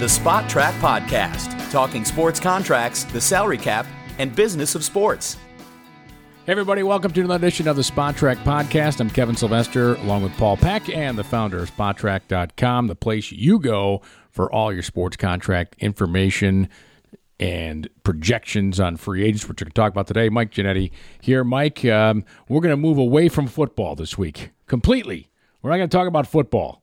The Spotrac Podcast, talking sports contracts, the salary cap, and business of sports. Hey everybody, welcome to another edition of the Spotrac Podcast. I'm Kevin Sylvester, along with Paul Peck and the founder of Spotrac.com, the place you go for all your sports contract information and projections on free agents, which we're going to talk about today. Mike Ginnitti here. Mike, um, we're going to move away from football this week completely. We're not going to talk about football.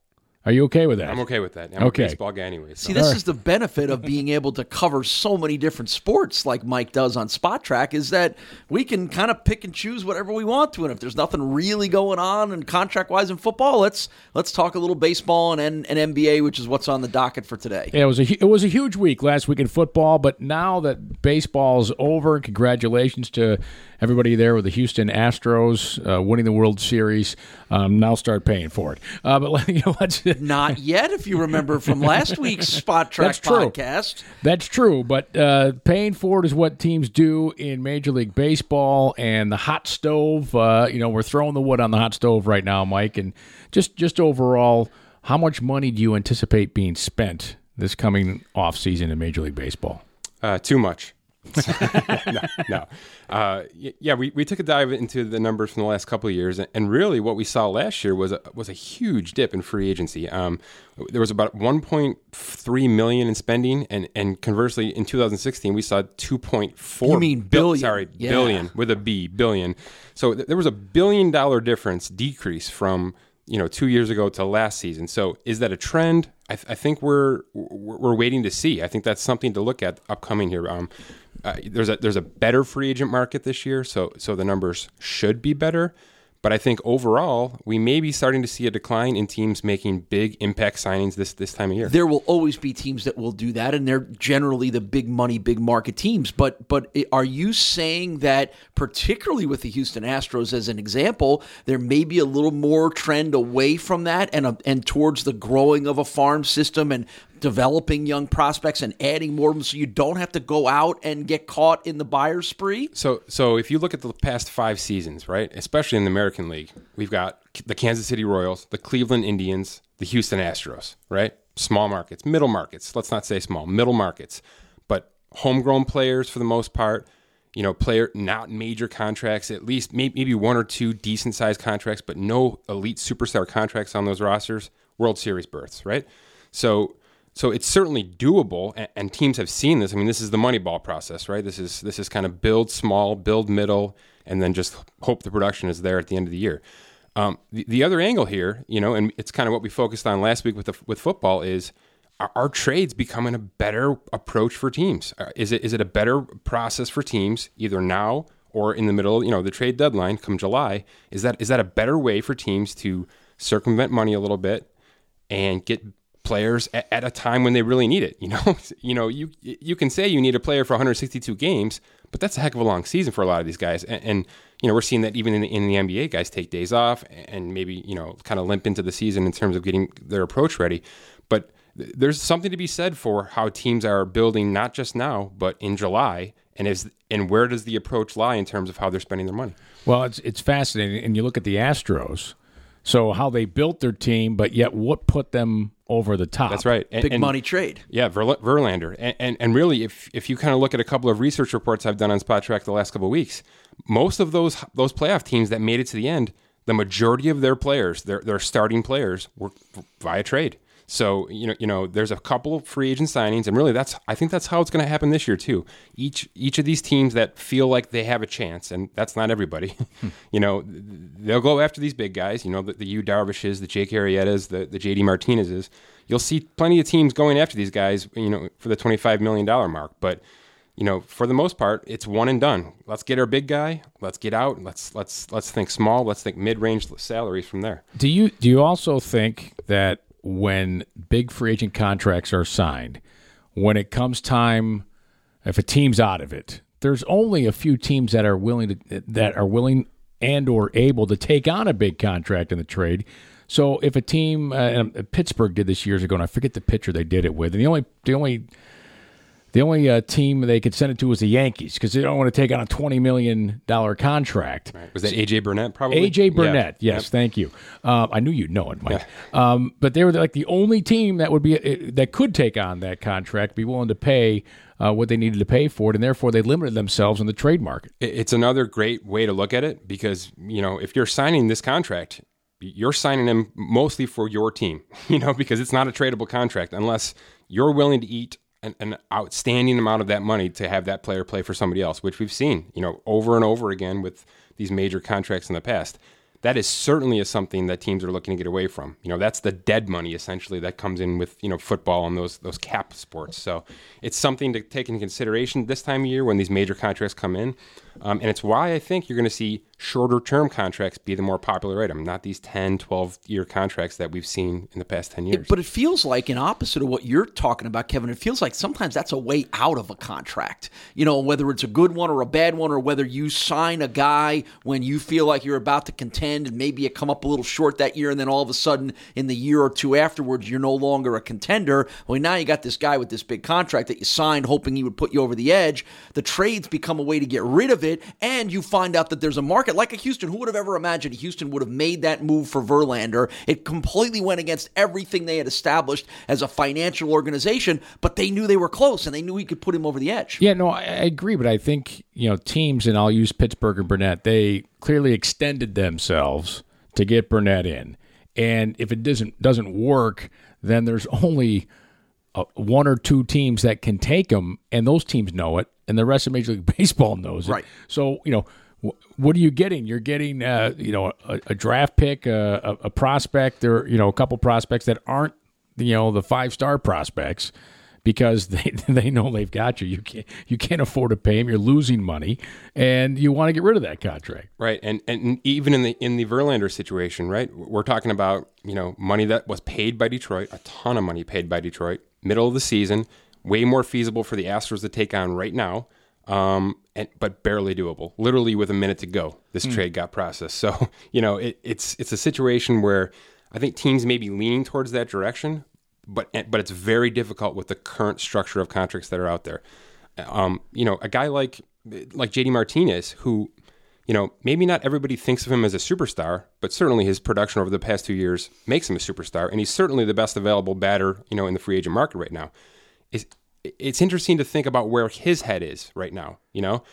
Are you okay with that? I'm okay with that. I'm Okay. a baseball guy anyway. So. See, this is the benefit of being able to cover so many different sports like Mike does on Spotrac is that we can kind of pick and choose whatever we want to. And if there's nothing really going on and contract wise in football, let's let's talk a little baseball and, and NBA, which is what's on the docket for today. Yeah, it was a it was a huge week last week in football, but now that baseball's over, congratulations to everybody there with the Houston Astros uh, winning the World Series. Um, now start paying for it. Uh, but you know, let's, Not yet, if you remember from last week's Spotrac That's true. podcast. that's true. But uh, paying for it is what teams do in Major League Baseball and the hot stove. Uh, you know, we're throwing the wood on the hot stove right now, Mike. And just just overall, how much money do you anticipate being spent this coming off season in Major League Baseball? Uh, too much. no, no. Uh, yeah, we, we took a dive into the numbers from the last couple of years, and- really what we saw last year was a, was a huge dip in free agency. Um, there was about 1.3 million in spending, and, and conversely, in 2016 we saw 2.4. You mean bil- billion. Sorry, Yeah. billion with a B, billion. So th- there was a billion dollar difference decrease from you know two years ago to last season. So is that a trend? I, th- I think we're, we're we're waiting to see. I think that's something to look at upcoming here. Um, uh, there's a there's a better free agent market this year, so so the numbers should be better. But I think overall, we may be starting to see a decline in teams making big impact signings this this time of year. There will always be teams that will do that, and they're generally the big money, big market teams. But but are you saying that, particularly with the Houston Astros as an example, there may be a little more trend away from that and a, and towards the growing of a farm system and developing young prospects and adding more of them, so you don't have to go out and get caught in the buyer spree? So, so if you look at the past five seasons, right, especially in the American League, we've got the Kansas City Royals, the Cleveland Indians, the Houston Astros, right? Small markets, middle markets. Let's not say small, middle markets, but homegrown players for the most part. You know, player not major contracts, at least maybe one or two decent sized contracts, but no elite superstar contracts on those rosters. World Series berths, right? So, so it's certainly doable, and, and teams have seen this. I mean, this is the Moneyball process, right? This is this is kind of build small, build middle, and then just hope the production is there at the end of the year. Um, the, the other angle here, you know, and it's kind of what we focused on last week with the, with football is are, are trades becoming a better approach for teams? Uh, Is it is it a better process for teams either now or in the middle, you know, the trade deadline come July? Is that is that a better way for teams to circumvent money a little bit and get players at, at a time when they really need it. You know, you know, you you can say you need a player for 162 games, but that's a heck of a long season for a lot of these guys. And, and you know, we're seeing that even in the, in the NBA, guys take days off and maybe you know kind of limp into the season in terms of getting their approach ready. But there's something to be said for how teams are building not just now, but in July. And is and where does the approach lie in terms of how they're spending their money? Well, it's it's fascinating, and you look at the Astros. So how they built their team, but yet what put them over the top? That's right. And- Big and- money trade. Yeah, Verla- Verlander, and, and and really, if if you kind of look at a couple of research reports I've done on Spotrac the last couple of weeks, most of those those playoff teams that made it to the end, the majority of their players, their their starting players, were via trade. So you know, you know, there's a couple of free agent signings, and really, that's I think that's how it's going to happen this year too. Each each of these teams that feel like they have a chance, and that's not everybody. Hmm. you know, they'll go after these big guys. You know, the, the Yu Darvishes, the Jake Arrietas, the the JD Martinezes. You'll see plenty of teams going after these guys. You know, for the twenty five million dollar mark, but you know, for the most part, it's one and done. Let's get our big guy. Let's get out. Let's let's let's think small. Let's think mid range salaries from there. Do you do you also think that when big free agent contracts are signed, when it comes time, if a team's out of it, there's only a few teams that are willing to that are willing and or able to take on a big contract in the trade. So if a team, uh, Pittsburgh did this years ago, and I forget the pitcher they did it with, and the only the only the only uh, team they could send it to was the Yankees because they don't want to take on a twenty million dollar contract. Was that AJ Burnett? Probably AJ Burnett, Yeah. yes, thank you. Um, I knew you'd know it, Mike. Um, but they were like the only team that would be uh, that could take on that contract, be willing to pay uh, what they needed to pay for it, and therefore they limited themselves in the trade market. It's another great way to look at it because you know if you're signing this contract, you're signing him mostly for your team. You know because it's not a tradable contract unless you're willing to eat an, an outstanding amount of that money to have that player play for somebody else, which we've seen you know over and over again with these major contracts in the past. That is certainly is something that teams are looking to get away from. You know, that's the dead money essentially that comes in with you know football and those those cap sports. So it's something to take into consideration this time of year when these major contracts come in, um, and it's why I think you're going to see shorter term contracts be the more popular item, not these 10, 12 year contracts that we've seen in the past 10 years. But it feels like, in opposite of what you're talking about, Kevin, it feels like sometimes that's a way out of a contract. You know, whether it's a good one or a bad one, or whether you sign a guy when you feel like you're about to contend and maybe you come up a little short that year, and then all of a sudden, in the year or two afterwards, you're no longer a contender. Well, now you got this guy with this big contract that you signed hoping he would put you over the edge. The trades become a way to get rid of it, and you find out that there's a market like a Houston. Who would have ever imagined Houston would have made that move for Verlander? It completely went against everything they had established as a financial organization, but they knew they were close and they knew he could put him over the edge. Yeah, no, I, I agree, but I think you know teams, and I'll use Pittsburgh and Burnett. They clearly extended themselves to get Burnett in, and if it doesn't doesn't work, then there's only uh, one or two teams that can take him, and those teams know it, and the rest of Major League Baseball knows it. Right. So you know. wh- What are you getting? You're getting, uh, you know, a, a draft pick, a, a, a prospect, or you know, a couple prospects that aren't, you know, the five star prospects because they they know they've got you. You can't you can't afford to pay them. You're losing money, and you want to get rid of that contract. Right, and and even in the in the Verlander situation, right, we're talking about you know money that was paid by Detroit, a ton of money paid by Detroit, middle of the season, way more feasible for the Astros to take on right now, um, and but barely doable. Literally with a minute to go, this trade got processed. So you know it, it's it's a situation where I think teams may be leaning towards that direction, but but it's very difficult with the current structure of contracts that are out there. Um, you know, a guy like like JD Martinez, who you know, maybe not everybody thinks of him as a superstar, but certainly his production over the past two years makes him a superstar, and he's certainly the best available batter, you know, in the free agent market right now. It's, it's interesting to think about where his head is right now. You know,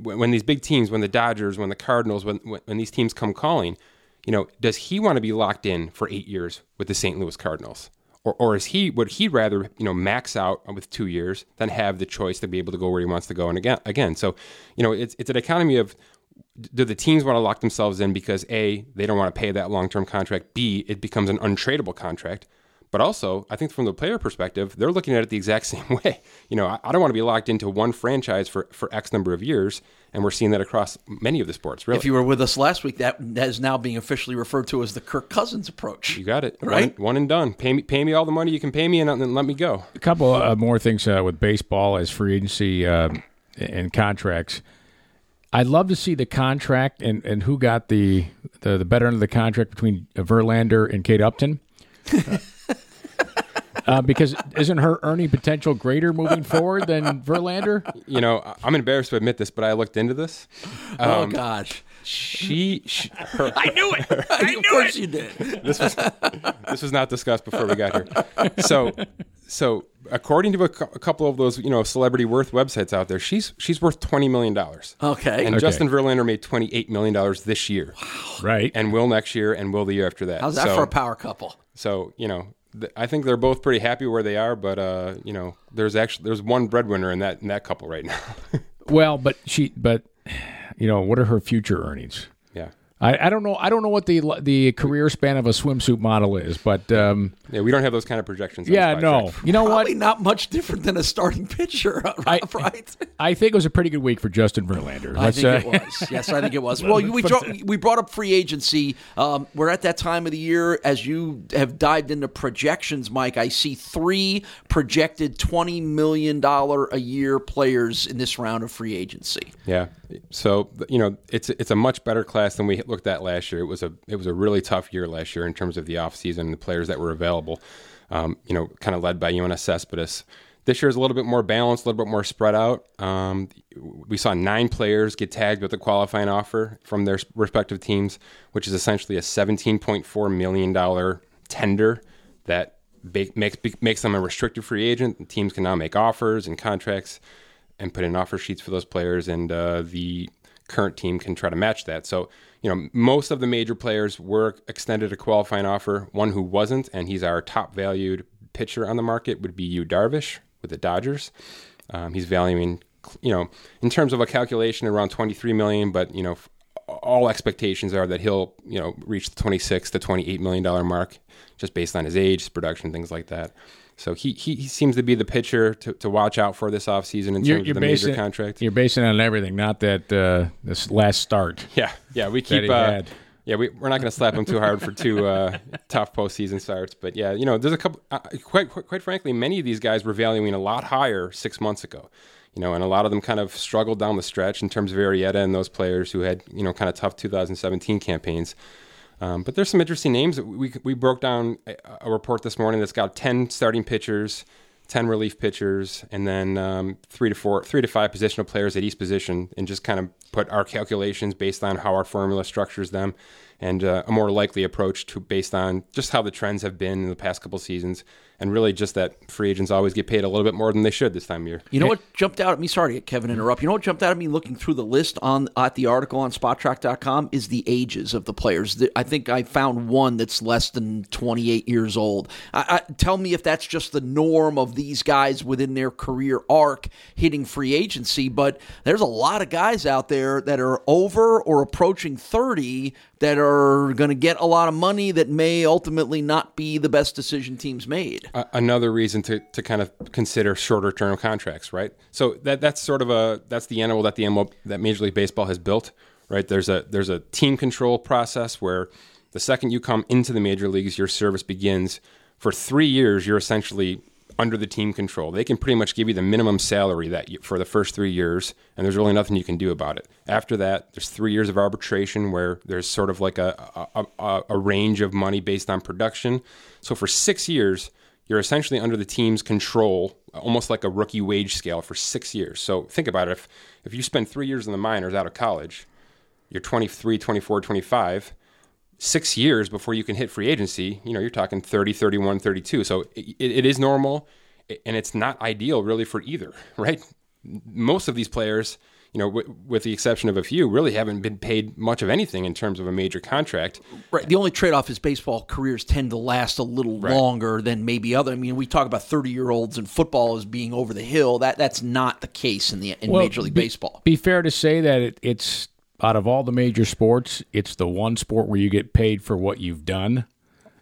when, when these big teams, when the Dodgers, when the Cardinals, when, when when these teams come calling, you know, does he want to be locked in for eight years with the St. Louis Cardinals? Or, or is he would he rather you know max out with two years than have the choice to be able to go where he wants to go and again again so you know it's it's an economy of do the teams want to lock themselves in because a they don't want to pay that long term contract b it becomes an untradeable contract but also i think from the player perspective they're looking at it the exact same way you know i, I don't want to be locked into one franchise for for x number of years and we're seeing that across many of the sports really If you were with us last week, that that is now being officially referred to as the Kirk Cousins approach. you got it Right. one, one and done pay me pay me all the money you can pay me and then let me go A couple uh, more things uh, with baseball as free agency uh, and contracts. I'd love to see the contract and, and who got the, the the better end of the contract between Verlander and Kate Upton. Uh, because isn't her earning potential greater moving forward than Verlander? you know I- i'm embarrassed to admit this but i looked into this oh gosh, she, she her, I knew it. I knew of course you did. this was this was not discussed before we got here. So, so according to a, cou- a couple of those, you know, celebrity worth websites out there, she's she's worth twenty million dollars. Okay. And Justin Verlander made twenty eight million dollars this year, Wow. Right. and will next year, and will the year after that. How's that so, for a power couple? So you know, I think they're both pretty happy where they are, but uh, you know, there's actually there's one breadwinner in that in that couple right now. Well, but she, but you know, what are her future earnings? Yeah. I, I don't know. I don't know what the the career span of a swimsuit model is, but um, Yeah, we don't have those kind of projections. on yeah, this no. podcast. You know what? Probably not much different than a starting pitcher, Rob, right? I think it was a pretty good week for Justin Verlander. I Let's, think uh, it was. Yes, I think it was. Well, we dro- we brought up free agency. Um, we're at that time of the year as you have dived into projections, Mike. I see three projected twenty million dollar a year players in this round of free agency. Yeah. So you know, it's it's a much better class than we looked at last year. It was a it was a really tough year last year in terms of the offseason and the players that were available. Um, you know, kind of led by Yoenis Cespedes. This year is a little bit more balanced, a little bit more spread out. Um, we saw nine players get tagged with a qualifying offer from their respective teams, which is essentially a $17.4 million tender that makes makes them a restricted free agent. Teams can now make offers and contracts and put in offer sheets for those players, and uh, the current team can try to match that. So, you know, most of the major players were extended a qualifying offer. One who wasn't, and he's our top valued pitcher on the market, would be Yu Darvish with the Dodgers. Um, he's valuing, you know, in terms of a calculation around 23 million, but you know, all expectations are that he'll, you know, reach the 26 to 28 million dollar mark just based on his age, his production, things like that. So he, he, he seems to be the pitcher to, to watch out for this offseason in You're, terms you're of the major contract. you're basing it on everything, not that uh, this last start. Yeah, yeah, we keep. Uh, yeah, we, we're not going to slap him too hard for two uh, tough postseason starts, but yeah, you know, there's a couple. Uh, quite, quite quite frankly, many of these guys were valuing a lot higher six months ago. You know, and a lot of them kind of struggled down the stretch in terms of Arrieta and those players who had you know kind of tough 2017 campaigns. Um, but there's some interesting names. We we broke down a, a report this morning that's got 10 starting pitchers, 10 relief pitchers, and then um, three to four, three to five positional players at each position, and just kind of put our calculations based on how our formula structures them, and uh, a more likely approach to based on just how the trends have been in the past couple seasons, and really just that free agents always get paid a little bit more than they should this time of year. You know what jumped out at me? Sorry, to get Kevin, interrupt. You know what jumped out at me looking through the list on at the article on Spotrac.com is the ages of the players. I think I found one that's less than 28 years old. I, I, tell me if that's just the norm of these guys within their career arc hitting free agency. But there's a lot of guys out there that are over or approaching 30 that are going to get a lot of money that may ultimately not be the best decision teams made. a- another reason to, to kind of consider shorter term contracts, right? So that that's sort of a that's the animal that the ML, that Major League Baseball has built, right? There's a there's a team control process where the second you come into the major leagues, your service begins. For three years, you're essentially under the team control. They can pretty much give you the minimum salary that you, for the first three years, and there's really nothing you can do about it. After that, there's three years of arbitration where there's sort of like a a, a, a range of money based on production. So for six years, you're essentially under the team's control, almost like a rookie wage scale for six years. So think about it. If, if you spend three years in the minors out of college, you're 23, 24, 25, six years before you can hit free agency, you know, you're talking 30, 31, 32. So it, it is normal and it's not ideal really for either, right? Most of these players, you know, w- with the exception of a few, really haven't been paid much of anything in terms of a major contract. Right. The only trade off is baseball careers tend to last a little longer than maybe other. I mean, we talk about thirty year olds in football as being over the hill. That that's not the case in the in Well, Major League be- Baseball. Be fair to say that it, it's out of all the major sports, it's the one sport where you get paid for what you've done,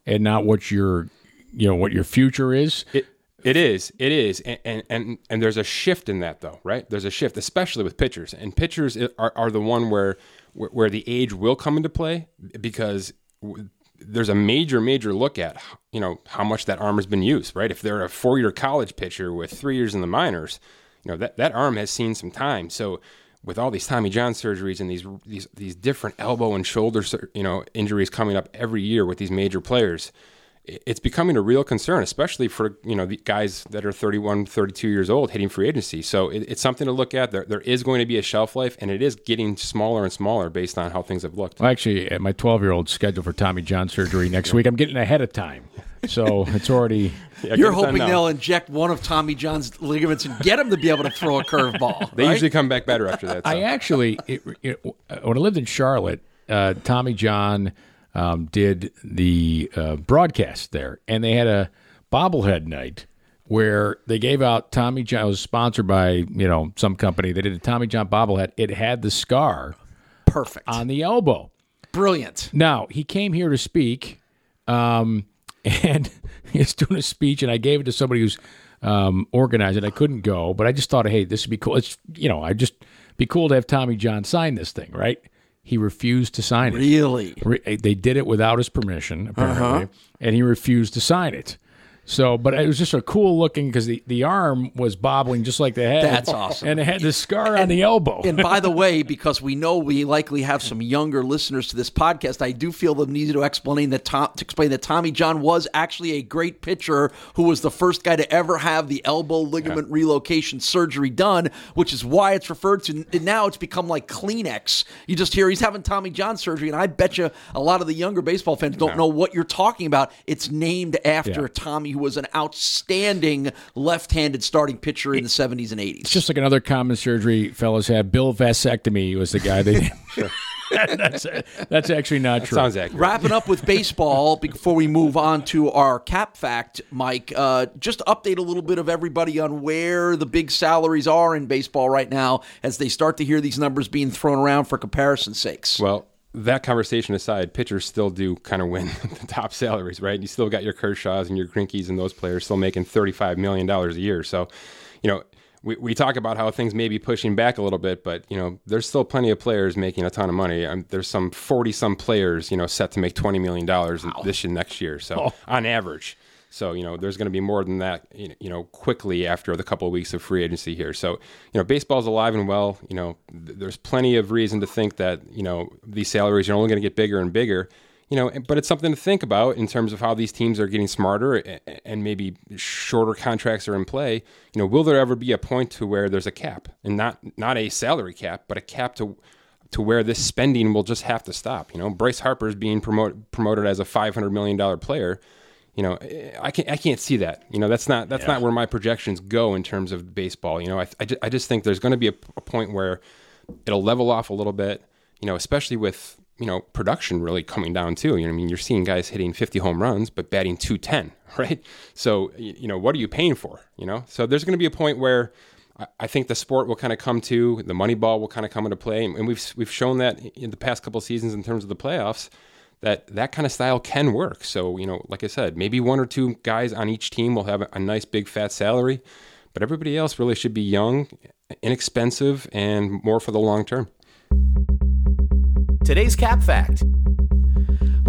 and not what your, you know, what your future is. It, it is, it is, and, and and and there's a shift in that though, right? There's a shift, especially with pitchers, and pitchers are, are the one where, where where the age will come into play because there's a major major look at you know how much that arm has been used, right? If they're a four year college pitcher with three years in the minors, you know that that arm has seen some time, so. With all these Tommy John surgeries and these these these different elbow and shoulder you know injuries coming up every year with these major players, it's becoming a real concern, especially for you know the guys that are 31, 32 years old hitting free agency. So it, it's something to look at. There, there is going to be a shelf life, and it is getting smaller and smaller based on how things have looked. Well, actually, uh, my 12 year old scheduled for Tommy John surgery next week. I'm getting ahead of time, so it's already. Yeah, You're get it done hoping they'll inject one of Tommy John's ligaments and get him to be able to throw a curveball. They right? usually come back better after that. so. I actually, it, it, when I lived in Charlotte, uh, Tommy John um, did the uh, broadcast there, and they had a bobblehead night where they gave out Tommy John. It was sponsored by you know some company. They did a Tommy John bobblehead. It had the scar perfect, on the elbow. brilliant. Now he came here to speak, um, and he's doing a speech, and I gave it to somebody who's um, organized it. I couldn't go, but I just thought, hey, this would be cool. It's you know, I just be cool to have Tommy John sign this thing, right? He refused to sign it. Really? Re- They did it without his permission, apparently, and he refused to sign it. So, but it was just a cool looking because the, the arm was bobbling just like the head. That's awesome. And it had the scar on the elbow. And by the way, because we know we likely have some younger listeners to this podcast, I do feel the need to explain that Tom, to explain that Tommy John was actually a great pitcher who was the first guy to ever have the elbow ligament relocation surgery done, which is why it's referred to. And now it's become like Kleenex. You just hear he's having Tommy John surgery, and I bet you a lot of the younger baseball fans don't know what you're talking about. It's named after Yeah. Tommy, who was an outstanding left-handed starting pitcher in the 70s and 80s. It's just like another common surgery fellas have. Bill vasectomy was the guy they. that's that's actually not true. Sounds accurate. Wrapping up with baseball before we move on to our cap fact, Mike. Uh, just update a little bit of everybody on where the big salaries are in baseball right now as they start to hear these numbers being thrown around for comparison's sakes. Well, that conversation aside, pitchers still do kind of win the top salaries, right? You still got your Kershaws and your Greinkes and those players still making $35 million a year. So, you know, we, we talk about how things may be pushing back a little bit, but, you know, there's still plenty of players making a ton of money. Um, there's some 40 some players, you know, set to make $20 million this and next year. So, on average. So, you know, there's going to be more than that, you know, quickly after the couple of weeks of free agency here. So, you know, baseball's alive and well. You know, th- there's plenty of reason to think that, you know, these salaries are only going to get bigger and bigger. You know, but it's something to think about in terms of how these teams are getting smarter and maybe shorter contracts are in play. You know, will there ever be a point to where there's a cap and not not a salary cap, but a cap to to where this spending will just have to stop. You know, Bryce Harper is being promoted promoted as a five hundred million dollar player. You know, I can't I can't see that. You know, that's not that's not where my projections go in terms of baseball. You know, I I, I just think there's going to be a, a point where it'll level off a little bit. You know, especially with you know production really coming down too. You know, I mean, you're seeing guys hitting 50 home runs but batting 210, right? So you know, what are you paying for? You know, so there's going to be a point where I- I think the sport will kind of come to the money ball will kind of come into play, and we've we've shown that in the past couple of seasons in terms of the playoffs that that kind of style can work. So you know, like I said, maybe one or two guys on each team will have a, nice big fat salary, but everybody else really should be young, inexpensive, and more for the long term. Today's Cap Fact.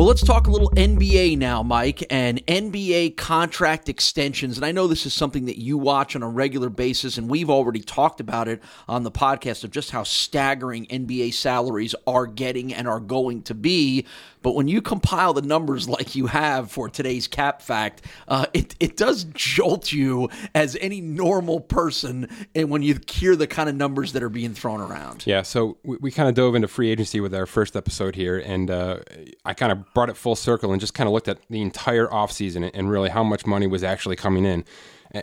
Well, let's talk a little NBA now, Mike, and NBA contract extensions. And I know this is something that you watch on a regular basis, and we've already talked about it on the podcast of just how staggering NBA salaries are getting and are going to be. But when you compile the numbers like you have for today's cap fact, uh, it, it does jolt you as any normal person and when you hear the kind of numbers that are being thrown around. Yeah, so we, we kind of dove into free agency with our first episode here, and uh, I kind of brought it full circle and just kind of looked at the entire offseason and really how much money was actually coming in.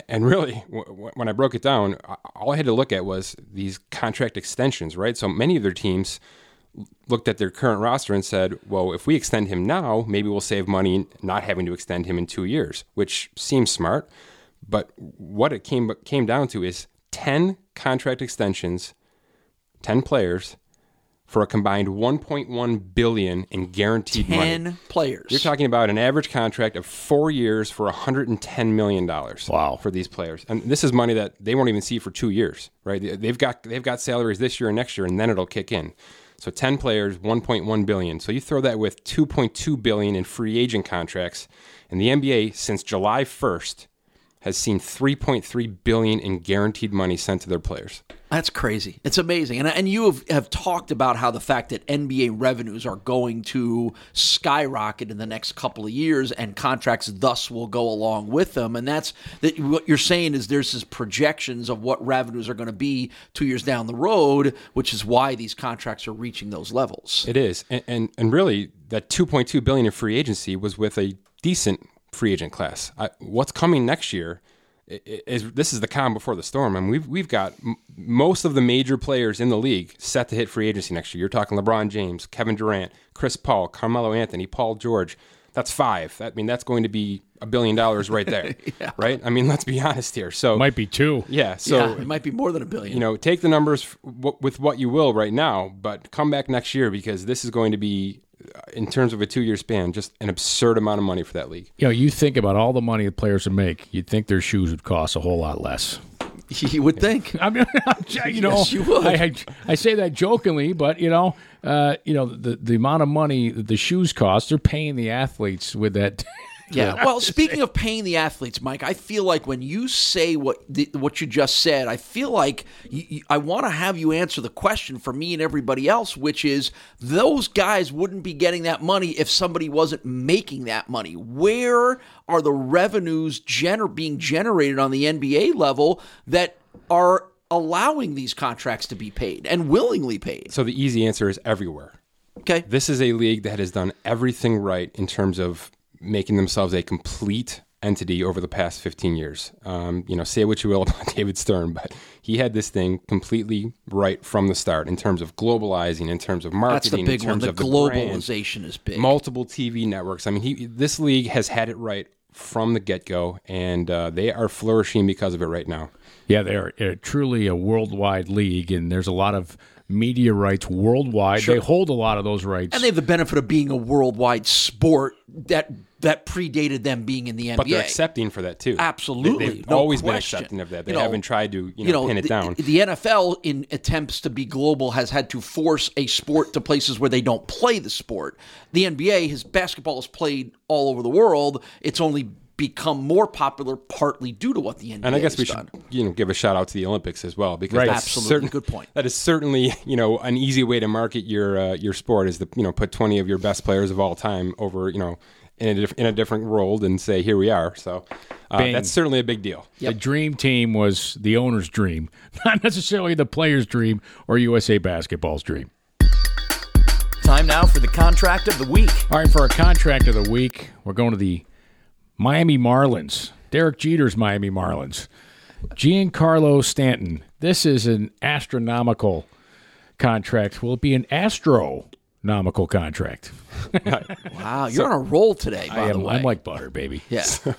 And really, when I broke it down, all I had to look at was these contract extensions, right? So many of their teams looked at their current roster and said, well, if we extend him now, maybe we'll save money not having to extend him in two years, which seems smart. But what it came came down to is 10 contract extensions, 10 players for a combined 1.1 billion in guaranteed money. 10 players. You're talking about an average contract of four years for 110 million dollars. Wow. For these players, and this is money that they won't even see for two years, right? They've got they've got salaries this year and next year, and then it'll kick in. So 10 players, 1.1 billion. So you throw that with 2.2 billion in free agent contracts, and the NBA since July 1st has seen 3.3 billion in guaranteed money sent to their players. That's crazy. It's amazing. And, and you have, have talked about how the fact that NBA revenues are going to skyrocket in the next couple of years and contracts thus will go along with them. And that's that what you're saying is there's this projections of what revenues are going to be two years down the road, which is why these contracts are reaching those levels. It is, and and, and really, that 2.2 billion in free agency was with a decent free agent class. I, what's coming next year i- i- is this is the calm before the storm. I mean, we've we've got m- most of the major players in the league set to hit free agency next year. You're talking LeBron James, Kevin Durant, Chris Paul, Carmelo Anthony, Paul George. That's five. That, I mean, that's going to be a billion dollars right there, right? I mean, let's be honest here. So Might be two. yeah, so yeah, it might be more than a billion. you know, take the numbers f- w- with what you will right now, but come back next year because this is going to be, in terms of a two year span, just an absurd amount of money for that league. You know, you think about all the money the players would make, you'd think their shoes would cost a whole lot less. you would think. I mean, you know, Yes, you would. I, I, I say that jokingly, but you know, uh, you know, the the amount of money that the shoes cost, they're paying the athletes with that. Yeah. Well, speaking of paying the athletes, Mike, I feel like when you say what the, what you just said, I feel like you, you, I want to have you answer the question for me and everybody else, which is those guys wouldn't be getting that money if somebody wasn't making that money. Where are the revenues gener- being generated on the NBA level that are allowing these contracts to be paid and willingly paid? So the easy answer is everywhere. Okay. This is a league that has done everything right in terms of making themselves a complete entity over the past 15 years. Um, you know, say what you will about David Stern, but he had this thing completely right from the start in terms of globalizing, in terms of That's marketing, the big in one. terms The of the brand, globalization is big. multiple TV networks. I mean, he this league has had it right from the get go, and uh, they are flourishing because of it right now. Yeah, they're uh, truly a worldwide league, and there's a lot of media rights worldwide. They hold a lot of those rights. and they have the benefit of being a worldwide sport that that predated them being in the NBA. But they're accepting for that too. Absolutely, they, have no always been question. accepting of that. They You know, haven't tried to you know, pin it the, down. The NFL, in attempts to be global, has had to force a sport to places where they don't play the sport. The NBA, his basketball is played all over the world. It's only become more popular partly due to what the NBA And I guess has we should, you know, give a shout out to the Olympics as well because Right. that's Absolutely. certain- Good point. That is certainly, you know, an easy way to market your uh, your sport is to you know put twenty of your best players of all time over you know in a diff- in a different world and say here we are. So uh, Bing. that's certainly a big deal. The dream team was the owner's dream, not necessarily the player's dream or USA Basketball's dream. Time now for the contract of the week. All right, for our contract of the week, we're going to the Miami Marlins. Derek Jeter's Miami Marlins. Giancarlo Stanton. This is an astronomical contract. Will it be an astronomical contract? Wow, you're on a roll today. By I the am, way, I'm like butter, baby. yeah.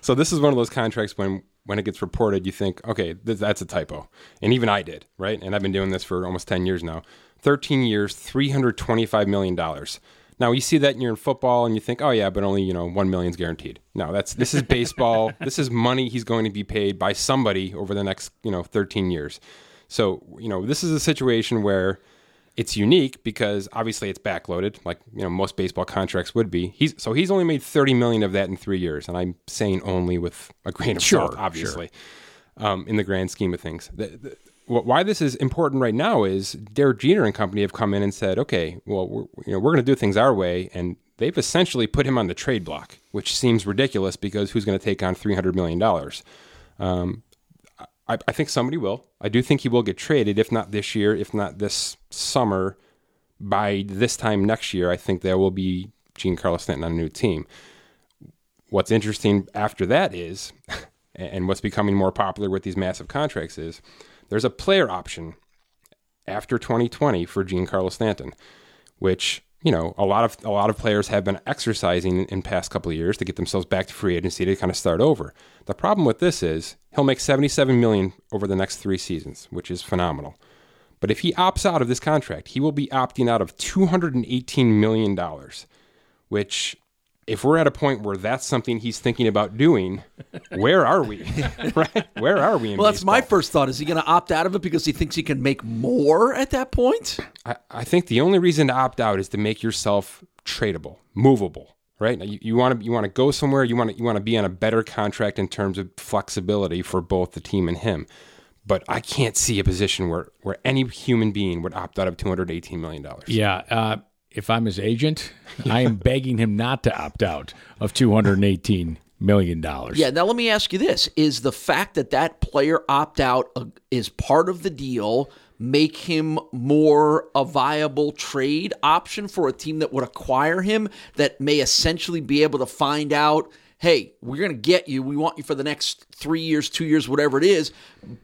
So this is one of those contracts when when it gets reported, you think, okay, th- that's a typo, and even I did, right? And I've been doing this for almost ten years now. Thirteen years, three hundred twenty-five million dollars. Now you see that and you're in football, and you think, oh yeah, but only you know one million's guaranteed. No, that's this is baseball. this is money he's going to be paid by somebody over the next you know thirteen years. So you know this is a situation where it's unique because obviously it's backloaded, like you know most baseball contracts would be. He's so he's only made thirty million of that in three years, and I'm saying only with a grain of Sure, salt, obviously, um, in the grand scheme of things. The, the, wh- why this is important right now is Derek Jeter and company have come in and said, okay, well, we're, you know, we're going to do things our way, and they've essentially put him on the trade block, which seems ridiculous because who's going to take on three hundred million dollars? I, I think somebody will. I do think he will get traded, if not this year, if not this summer. By this time next year, I think there will be Giancarlo Stanton on a new team. What's interesting after that is, and what's becoming more popular with these massive contracts is, there's a player option after 2020 for Giancarlo Stanton, which you know a lot of a lot of players have been exercising in past couple of years to get themselves back to free agency to kind of start over. The problem with this is he'll make 77 million over the next 3 seasons, which is phenomenal. But if he opts out of this contract, he will be opting out of 218 million dollars, which if we're at a point where that's something he's thinking about doing, where are we? right? Where are we in Well, that's my first thought. Is he going to opt out of it because he thinks he can make more at that point? I, I think the only reason to opt out is to make yourself tradable, movable. Right? You, you want to you want to go somewhere. You want to you want to be on a better contract in terms of flexibility for both the team and him. But I can't see a position where where any human being would opt out of two hundred eighteen million dollars. Yeah. Uh, if I'm his agent, I am begging him not to opt out of $218 million. Yeah. Now let me ask you this: Is the fact that that player opt out is part of the deal make him more a viable trade option for a team that would acquire him that may essentially be able to find out? Hey, we're going to get you. We want you for the next three years, two years, whatever it is,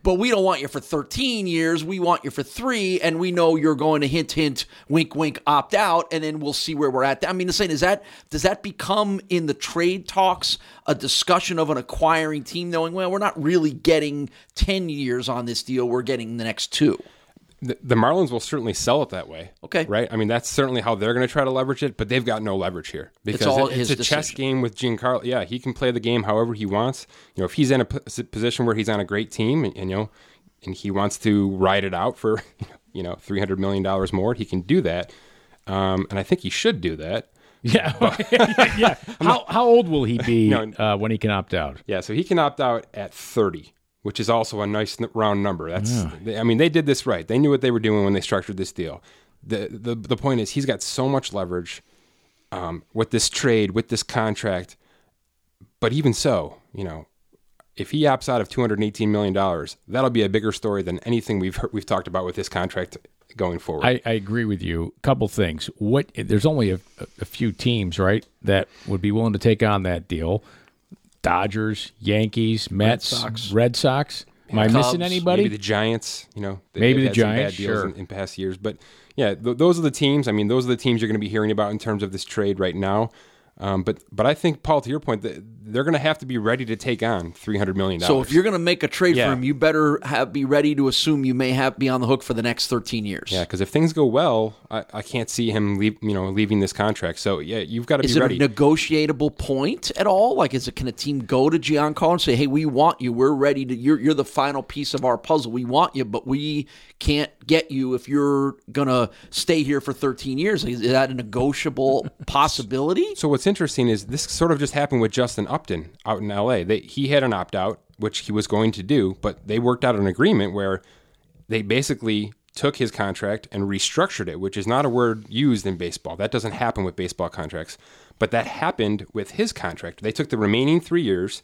but we don't want you for 13 years. We want you for three, and we know you're going to hint, hint, wink, wink, opt out, and then we'll see where we're at. I mean, the saying is that does that become in the trade talks a discussion of an acquiring team knowing, well, we're not really getting 10 years on this deal, we're getting the next two. The, the Marlins will certainly sell it that way. Okay. Right? I mean, that's certainly how they're going to try to leverage it, but they've got no leverage here because all it- his it's a chess game with Giancarlo. Yeah, he can play the game however he wants. You know, if he's in a p- position where he's on a great team and, and you know, and he wants to ride it out for, you know, $300 million more, he can do that. Um, and I think he should do that. Yeah, yeah. How how old will he be No. uh, when he can opt out? Yeah, so he can opt out at 30, which is also a nice round number. That's, I mean, they did this right. They knew what they were doing when they structured this deal. The the the point is, he's got so much leverage um, with this trade, with this contract. But even so, you know, if he opts out of 218 million dollars, that'll be a bigger story than anything we've heard, we've talked about with this contract going forward. I, I agree with you. Couple things. What there's only a, a few teams, right, that would be willing to take on that deal. Dodgers, Yankees, Mets, Red Sox. Sox. Am I Cubs, missing anybody? Maybe the Giants, you know, they- Maybe the Giants, bad deals sure. in, in past years. But yeah, th- those are the teams. I mean, those are the teams you're going to be hearing about in terms of this trade right now. Um, but but I think Paul, to your point, that they're going to have to be ready to take on three hundred million dollars. So if you're going to make a trade Yeah. for him, you better have be ready to assume you may have be on the hook for the next 13 years. yeah, because if things go well, I, I can't see him leave, you know, leaving this contract. So yeah, you've got to Is be it ready. a negotiable point at all? Like, is it can a team go to Giancarlo and say, "Hey, we want you. We're ready to. You're you're the final piece of our puzzle. We want you, but we can't get you if you're gonna stay here for 13 years." Is that a negotiable possibility? So what's interesting is this sort of just happened with Justin Upton out in L.A. They, he had an opt out, which he was going to do, but they worked out an agreement where they basically took his contract and restructured it, which is not a word used in baseball. That doesn't happen with baseball contracts, but that happened with his contract. They took the remaining three years,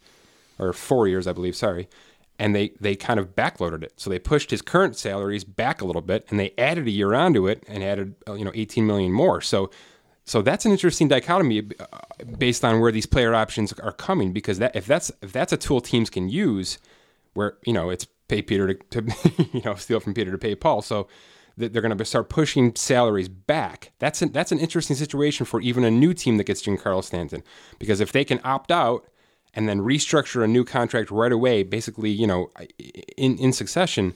or four years, I believe. Sorry. And they, they kind of backloaded it. So they pushed his current salaries back a little bit and they added a year onto it and added, uh, you know, 18 million more. So so that's an interesting dichotomy uh, based on where these player options are coming because that if that's if that's a tool teams can use where you know it's pay Peter to, to you know steal from Peter to pay Paul so they're going to start pushing salaries back. That's an, that's an interesting situation for even a new team that gets Giancarlo Stanton because if they can opt out and then restructure a new contract right away basically you know in in succession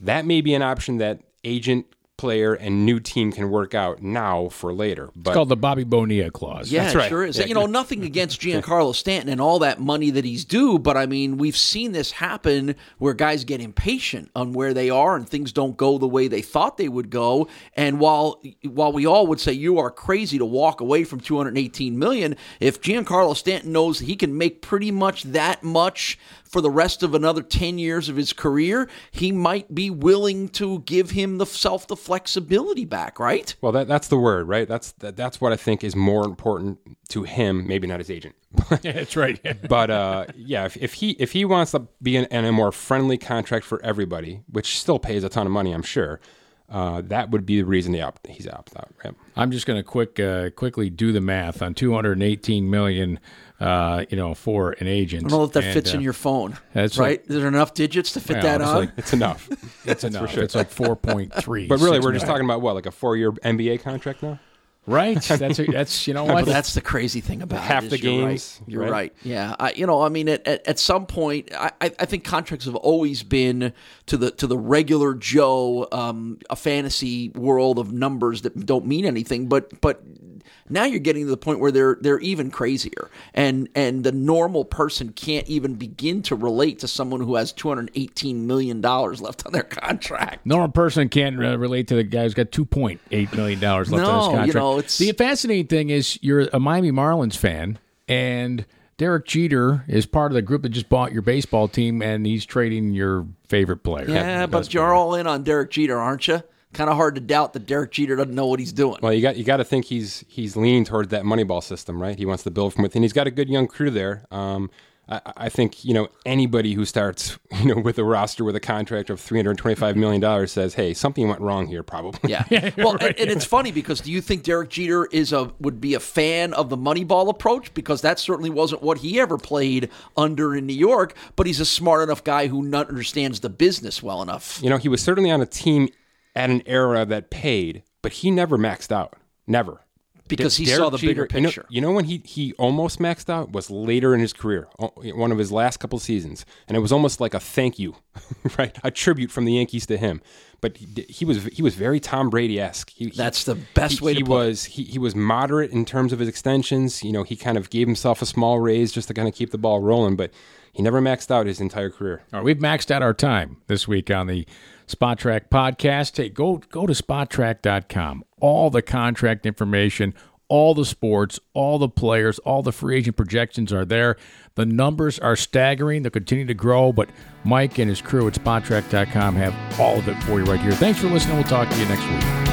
that may be an option that agent player and new team can work out now for later but It's called the Bobby Bonilla clause. Yeah, That's right. sure is. Yeah. You know, nothing against Giancarlo Stanton and all that money that he's due, but I mean, we've seen this happen where guys get impatient on where they are and things don't go the way they thought they would go. And while while we all would say you are crazy to walk away from 218 million, if Giancarlo Stanton knows he can make pretty much that much for the rest of another 10 years of his career, he might be willing to give him the self the flexibility back, right? Well, that that's the word, right? That's that, that's what I think is more important to him, maybe not his agent. that's right. but uh, yeah, if, if he if he wants to be in, in a more friendly contract for everybody, which still pays a ton of money, I'm sure, uh, that would be the reason he opt, he's opt out. Right? I'm just going to quick uh, quickly do the math on 218 million. Uh, you know, for an agent. I don't know if that And, fits uh, in your phone. that's right. right. Is there enough digits to fit Yeah, that honestly, on? It's enough. It's enough. Sure. It's like 4.3. But really, we're just talking about what, like a four year NBA contract now? right. That's a, that's you know what. that's the crazy thing about Half it. the is you're right. games, You're right? right. Yeah. I, you know, I mean, at, at, at some point, I, I I think contracts have always been to the to the regular Joe um, a fantasy world of numbers that don't mean anything. But but now you're getting to the point where they're they're even crazier, and and the normal person can't even begin to relate to someone who has 218 million dollars left on their contract. Normal person can't uh, relate to the guy who's got two point eight million dollars left on his No, you contract. know, it's- the fascinating thing is you're a Miami Marlins fan, and Derek Jeter is part of the group that just bought your baseball team, and he's trading your favorite player. Yeah, but you're player. all in on Derek Jeter, aren't you? Kind of hard to doubt that Derek Jeter doesn't know what he's doing. Well, you got you got to think he's he's leaning toward that Moneyball system, right? He wants to build from within. He's got a good young crew there. Um, I, I think you know anybody who starts you know with a roster with a contract of three hundred twenty five million dollars says, hey, something went wrong here, probably. Yeah. Well, and, and it's funny because do you think Derek Jeter is a would be a fan of the Moneyball approach because that certainly wasn't what he ever played under in New York, but he's a smart enough guy who understands the business well enough. You know, he was certainly on a team at an era that paid, but he never maxed out. Never. Because he Derek saw the Jeter- bigger you know- picture. You know, when he, he almost maxed out was later in his career, one of his last couple seasons, and it was almost like a thank you, right? A tribute from the Yankees to him. But he, he was he was very Tom Brady esque. That's the best he, way to he put it. was he, he was moderate in terms of his extensions. You know, he kind of gave himself a small raise just to kind of keep the ball rolling, but he never maxed out his entire career. All right, we've maxed out our time this week on the Spotrac podcast. Hey, go go to spotrac.com. All the contract information, all the sports, all the players, all the free agent projections are there. The numbers are staggering. They'll continue to grow, but Mike and his crew at Spotrac.com have all of it for you right here. Thanks for listening. We'll talk to you next week.